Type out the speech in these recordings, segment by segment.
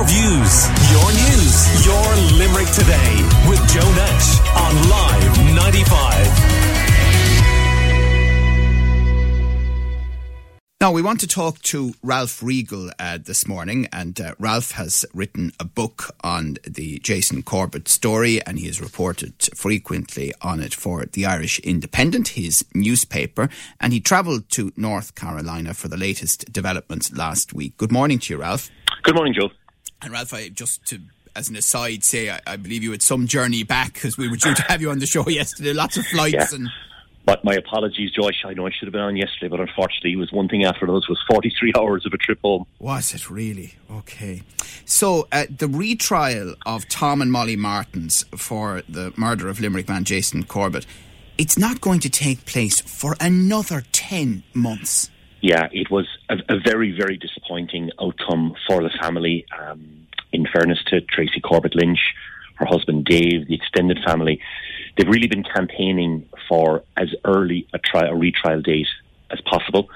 Your views, your news, your Limerick today with Joe Nash on Live 95. Now, we want to talk to Ralph Riegel uh, this morning, and uh, Ralph has written a book on the Jason Corbett story, and he has reported frequently on it for the Irish Independent, his newspaper, and he travelled to North Carolina for the latest developments last week. Good morning to you, Ralph. Good morning, Joe. And Ralph, I just to as an aside, say I, I believe you had some journey back because we were due to have you on the show yesterday. Lots of flights Yeah. and But my apologies, Josh. I know I should have been on yesterday, but unfortunately, it was one thing after another. It was 43 hours of a trip home. Was it really? Okay. So, uh, the retrial of Tom and Molly Martens for the murder of Limerick man Jason Corbett, it's not going to take place for another 10 months. Yeah, it was a, a very, very disappointing outcome for the family. Um, in fairness to Tracy Corbett Lynch, her husband Dave, the extended family, they've really been campaigning for as early a, a retrial date as possible.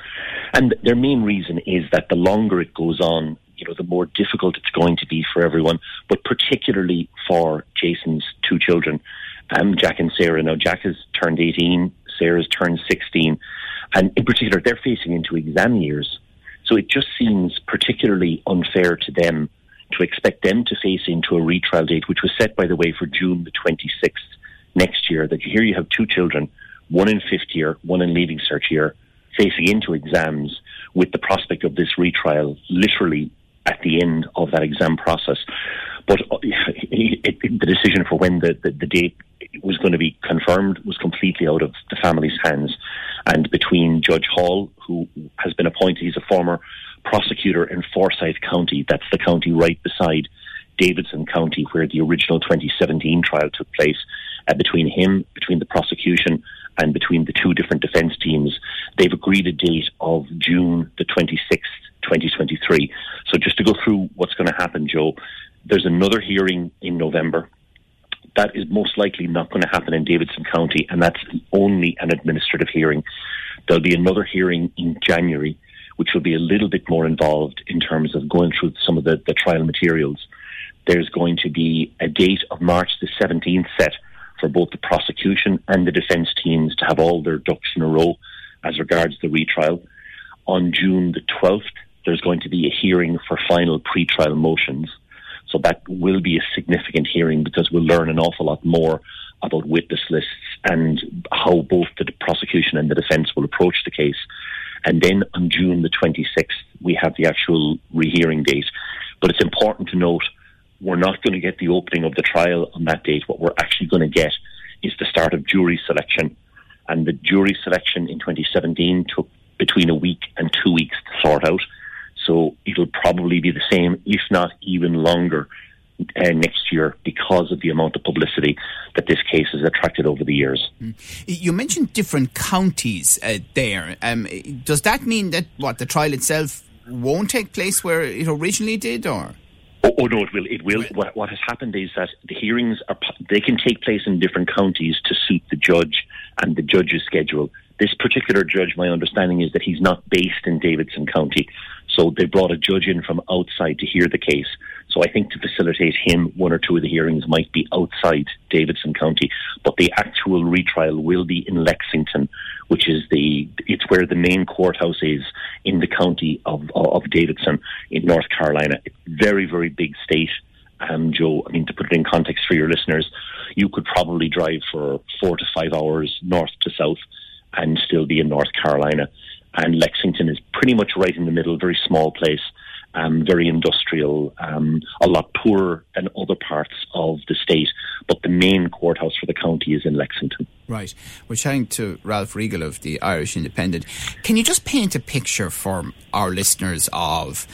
And their main reason is that the longer it goes on, you know, the more difficult it's going to be for everyone, but particularly for Jason's two children, um, Jack and Sarah. Now, Jack has turned 18, Sarah's turned 16, and in particular, they're facing into exam years. So it just seems particularly unfair to them to expect them to face into a retrial date, which was set, by the way, for June the 26th next year. That here you have two children, one in fifth year, one in leaving cert year, facing into exams with the prospect of this retrial literally at the end of that exam process. But uh, it, it, the decision for when the, the, the date was going to be confirmed was completely out of the family's hands. And between Judge Hall, who has been appointed, he's a former prosecutor in Forsyth County, that's the county right beside Davidson County, where the original 2017 trial took place. Uh, between him, between the prosecution, and between the two different defence teams, they've agreed a date of June the 26th, 2023. So just to go through what's going to happen, Joe, there's another hearing in November. That is most likely not going to happen in Davidson County, and that's only an administrative hearing. There'll be another hearing in January, which will be a little bit more involved in terms of going through some of the, the trial materials. There's going to be a date of March the 17th set for both the prosecution and the defence teams to have all their ducks in a row as regards the retrial. On June the 12th, there's going to be a hearing for final pre-trial motions. So that will be a significant hearing because we'll learn an awful lot more about witness lists and how both the prosecution and the defence will approach the case. And then on June the 26th, we have the actual rehearing date. But it's important to note we're not going to get the opening of the trial on that date. What we're actually going to get is the start of jury selection. And the jury selection in 2017 took between a week and two weeks to sort out. So it'll probably be the same, if not even longer, uh, next year because of the amount of publicity that this case has attracted over the years. You mentioned different counties uh, there. Um, does that mean that what the trial itself won't take place where it originally did, or? Oh, oh no, it will. It will. What, what has happened is that the hearings are they can take place in different counties to suit the judge and the judge's schedule. This particular judge, my understanding is that he's not based in Davidson County, so they brought a judge in from outside to hear the case. So I think to facilitate him, one or two of the hearings might be outside Davidson County, but the actual retrial will be in Lexington, which is the it's where the main courthouse is in the county of of Davidson in North Carolina. Very very big state. Um, Joe, I mean to put it in context for your listeners, you could probably drive for four to five hours north to south and still be in North Carolina. And Lexington is pretty much right in the middle, very small place, um, very industrial, um, a lot poorer than other parts of the state. But the main courthouse for the county is in Lexington. Right. We're chatting to Ralph Riegel of the Irish Independent. Can you just paint a picture for our listeners of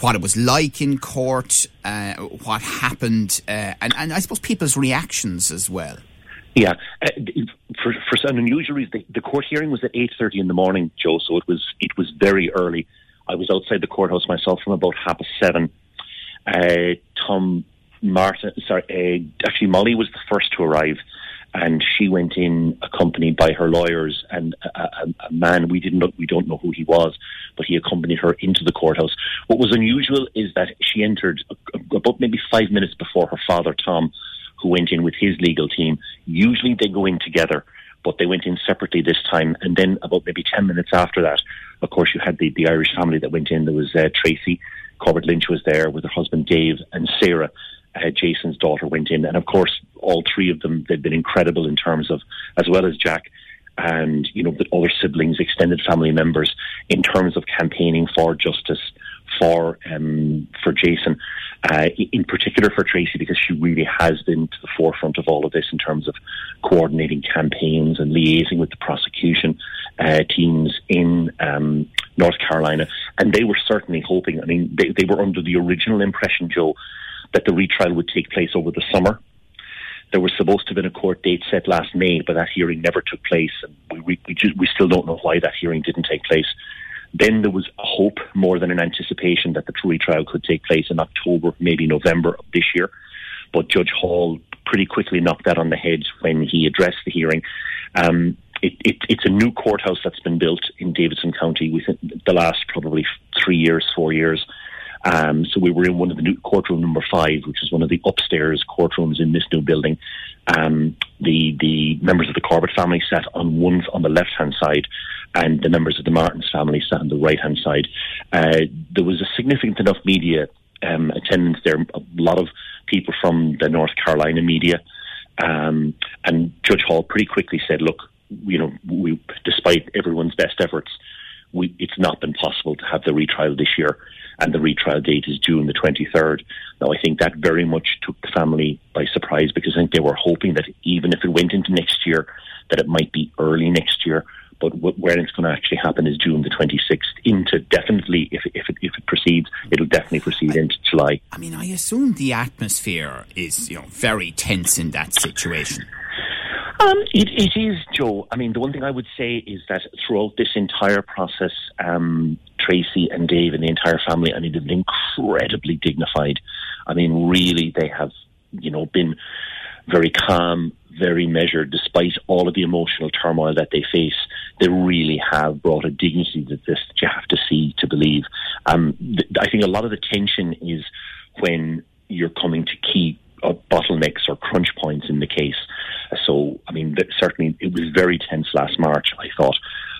what it was like in court, uh, what happened, uh, and, and I suppose people's reactions as well? Yeah, uh, for for some unusual reason, the, the court hearing was at eight thirty in the morning, Joe. So it was it was very early. I was outside the courthouse myself from about half past seven. Uh, Tom Martin, sorry, uh, actually Molly was the first to arrive, and she went in accompanied by her lawyers and a, a, a, man we didn't know, we don't know who he was, but he accompanied her into the courthouse. What was unusual is that she entered about maybe five minutes before her father Tom, who went in with his legal team. Usually they go in together, but they went in separately this time. And then about maybe ten minutes after that, of course, you had the, the Irish family that went in. There was uh, Tracy. Corbett Lynch was there with her husband Dave and Sarah uh, Jason's daughter went in, and of course, all three of them they've been incredible in terms of, as well as Jack and you know the other siblings, extended family members, in terms of campaigning for justice for um, for Jason, uh, in particular for Tracy, because she really has been to the forefront of all of this in terms of coordinating campaigns and liaising with the prosecution uh, teams in um, North Carolina, and they were certainly hoping. I mean, they, they were under the original impression, Joe, that the retrial would take place over the summer. There was supposed to have been a court date set last May, but that hearing never took place, and we we, we, just, we still don't know why that hearing didn't take place. Then there was a hope more than an anticipation that the retrial could take place in October, maybe November of this year. But Judge Hall pretty quickly knocked that on the head when he addressed the hearing. Um, it, it, it's a new courthouse that's been built in Davidson County within the last probably three years, four years. Um, so we were in one of the new courtroom number five, which is one of the upstairs courtrooms in this new building. Um, the the members of the Corbett family sat on one on the left hand side, and the members of the Martens family sat on the right hand side. Uh, there was a significant enough media um, attendance there. A lot of people from the North Carolina media, um, and Judge Hall pretty quickly said, "Look, you know, we, despite everyone's best efforts." We, it's not been possible to have the retrial this year and the retrial date is June the 23rd. Now, I think that very much took the family by surprise because I think they were hoping that even if it went into next year, that it might be early next year. But when it's going to actually happen is June the 26th into definitely, if, if, it, if it proceeds, it'll definitely proceed I, into July. I mean, I assume the atmosphere is, you know, very tense in that situation. Um, it, it is, Joe. I mean, the one thing I would say is that throughout this entire process, um, Tracy and Dave and the entire family, I mean, they've been incredibly dignified. I mean, really, they have, you know, been very calm, very measured, despite all of the emotional turmoil that they face. They really have brought a dignity to this that you have to see to believe. Um, th- I think a lot of the tension is when you're coming to key uh, bottlenecks or crunch points in the case. So, I mean, certainly it was very tense last March, I thought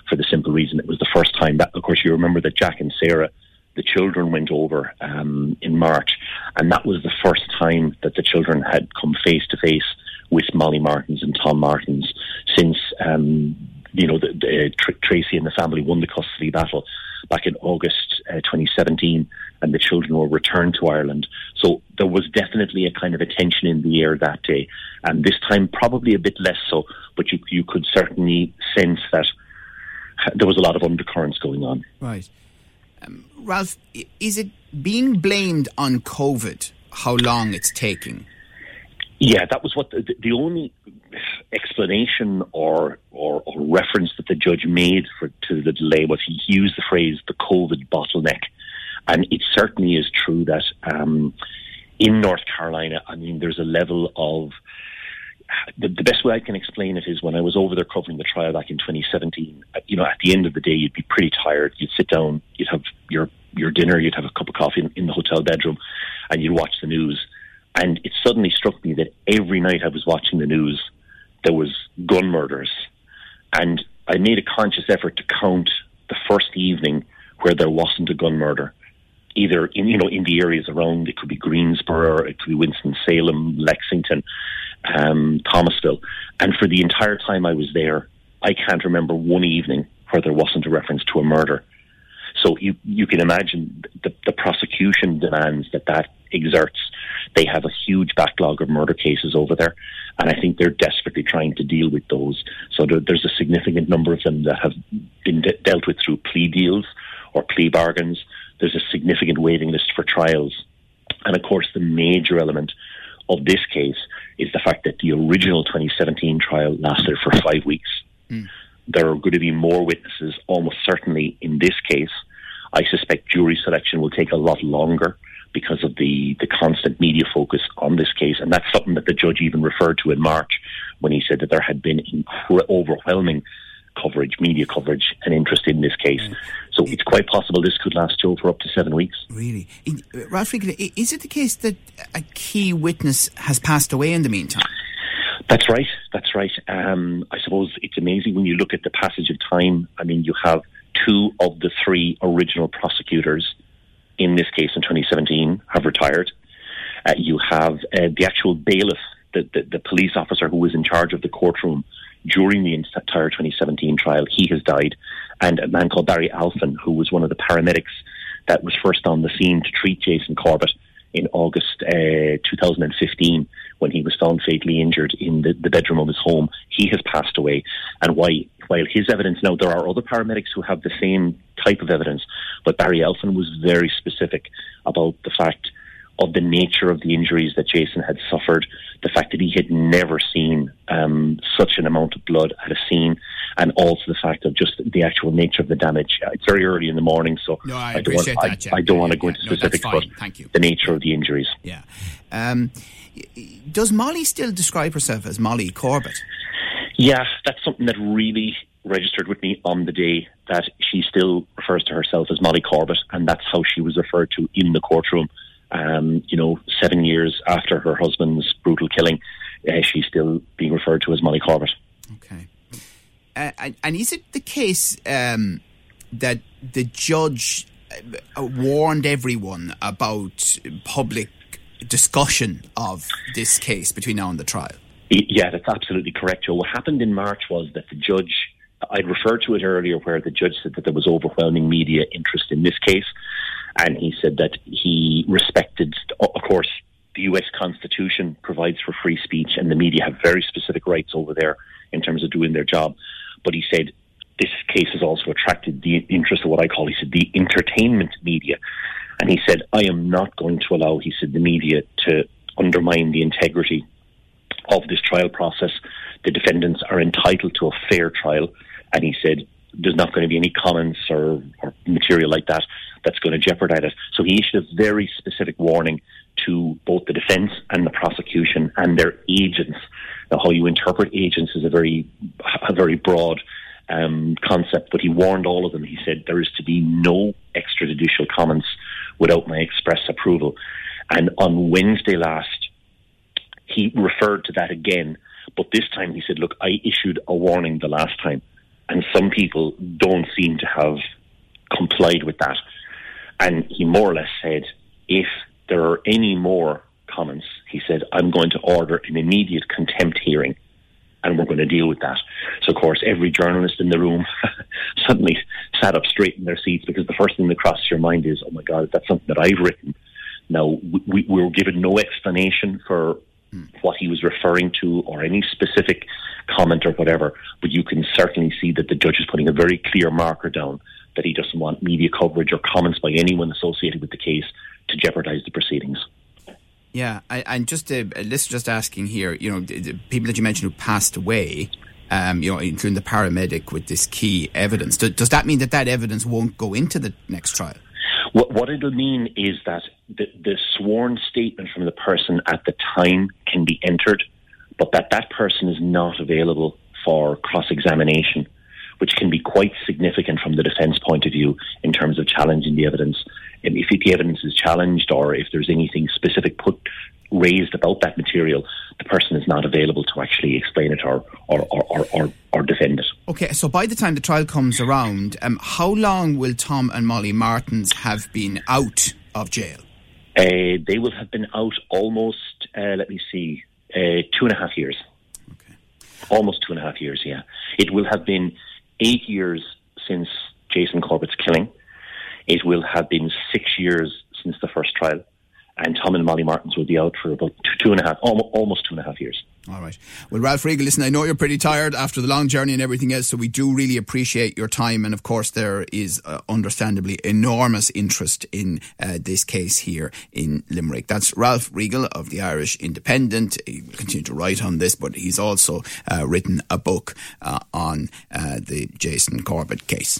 for the simple reason it was the first time that, of course, you remember that Jack and Sarah, the children went over um, in March, and that was the first time that the children had come face to face with Molly Martens and Tom Martens since um, you know the, the, uh, Tr- Tracy and the family won the custody battle back in August uh, 2017, and the children were returned to Ireland. So there was definitely a kind of a tension in the air that day, and this time probably a bit less so. But you you could certainly sense that there was a lot of undercurrents going on. Right. Ralph, is it being blamed on COVID how long it's taking? Yeah, that was what the, the only explanation or, or, or reference that the judge made for to the delay was he used the phrase the COVID bottleneck, and it certainly is true that um, in North Carolina, I mean, there's a level of the, the, best way I can explain it is when I was over there covering the trial back in 2017. Uh, you know, at the end of the day, you'd be pretty tired. You'd sit down, you'd have your your dinner, you'd have a cup of coffee in, in the hotel bedroom, and you'd watch the news. And it suddenly struck me that every night I was watching the news, there was gun murders, and I made a conscious effort to count the first evening where there wasn't a gun murder either in you know in the areas around. It could be Greensboro, it could be Winston Salem, Lexington, um, Thomasville, and for the entire time I was there, I can't remember one evening where there wasn't a reference to a murder. So you you can imagine the, the prosecution demands that that exerts. They have a huge backlog of murder cases over there, and I think they're desperately trying to deal with those. So there, there's a significant number of them that have been de- dealt with through plea deals or plea bargains. There's a significant waiting list for trials, and of course, the major element of this case is the fact that the original 2017 trial lasted for five weeks. Mm. There are going to be more witnesses, almost certainly in this case. I suspect jury selection will take a lot longer because of the, the constant media focus on this case. And that's something that the judge even referred to in March when he said that there had been incre- overwhelming coverage, media coverage, and interest in this case. So it's quite possible this could last, Joe, for up to seven weeks. Really? Ralph is it the case that a key witness has passed away in the meantime? That's right. That's right. Um, I suppose it's amazing when you look at the passage of time. I mean, you have two of the three original prosecutors in this case in 2017 have retired. Uh, you have uh, the actual bailiff, the, the, the police officer who was in charge of the courtroom during the entire 2017 trial. He has died. And a man called Barry Alphen, who was one of the paramedics that was first on the scene to treat Jason Corbett in August uh, 2015 when he was found fatally injured in the, the bedroom of his home. He has passed away. And why, while his evidence, now there are other paramedics who have the same type of evidence, but Barry Alphen was very specific about the fact of the nature of the injuries that Jason had suffered, the fact that he had never seen um, such an amount of blood at a scene, and also the fact of just the actual nature of the damage. Uh, it's very early in the morning, so no, I, I, don't want, I, I, don't want to yeah, go into no, specifics, but Thank you. the nature of the injuries. Yeah. Um, does Molly still describe herself as Molly Corbett? Yeah, that's something that really registered with me on the day that she still refers to herself as Molly Corbett, and that's how she was referred to in the courtroom. Um, you know, seven years after her husband's brutal killing, uh, she's still being referred to as Molly Corbett. Okay. Uh, and, and, is it the case um, that the judge uh, warned everyone about public discussion of this case between now and the trial? Yeah, that's absolutely correct, Joe. What happened in March was that the judge, I'd referred to it earlier, where the judge said that there was overwhelming media interest in this case. And he said that he respected, of course, the US Constitution provides for free speech, and the media have very specific rights over there in terms of doing their job. But he said this case has also attracted the interest of what I call, he said, the entertainment media. And he said, I am not going to allow, he said, the media to undermine the integrity of this trial process. The defendants are entitled to a fair trial. And he said, there's not going to be any comments or, or material like that that's going to jeopardize it. So he issued a very specific warning to both the defence and the prosecution and their agents. Now, how you interpret agents is a very, a very broad um, concept, but he warned all of them. He said there is to be no extrajudicial comments without my express approval. And on Wednesday last, he referred to that again, but this time he said, "Look, I issued a warning the last time, and some people don't seem to have complied with that." And he more or less said, if there are any more comments, he said, I'm going to order an immediate contempt hearing and we're going to deal with that. So, of course, every journalist in the room suddenly sat up straight in their seats because the first thing that crosses your mind is, oh my God, that's something that I've written. Now, we, we were given no explanation for what he was referring to or any specific comment or whatever, but you can certainly see that the judge is putting a very clear marker down that he doesn't want media coverage or comments by anyone associated with the case to jeopardise the proceedings. Yeah, and just a uh, listener just asking here, you know, the people that you mentioned who passed away, um, you know, including the paramedic with this key evidence. Does that mean that that evidence won't go into the next trial? What, what it'll mean is that the, the sworn statement from the person at the time can be entered, but that that person is not available for cross examination which can be quite significant from the defence point of view in terms of challenging the evidence. If the evidence is challenged or if there's anything specific put raised about that material, the person is not available to actually explain it or or, or, or, or defend it. Okay, so by the time the trial comes around, um, how long will Tom and Molly Martens have been out of jail? Uh, they will have been out almost, uh, let me see, uh, two and a half years. Okay. Almost two and a half years, yeah. It will have been eight years since Jason Corbett's killing. It will have been six years since the first trial. And Tom and Molly Martens will be out for about two, two and a half, almost two and a half years. All right. Well, Ralph Riegel, listen, I know you're pretty tired after the long journey and everything else, so we do really appreciate your time. And of course, there is uh, understandably enormous interest in uh, this case here in Limerick. That's Ralph Riegel of the Irish Independent. He will continue to write on this, but he's also uh, written a book uh, on uh, the Jason Corbett case.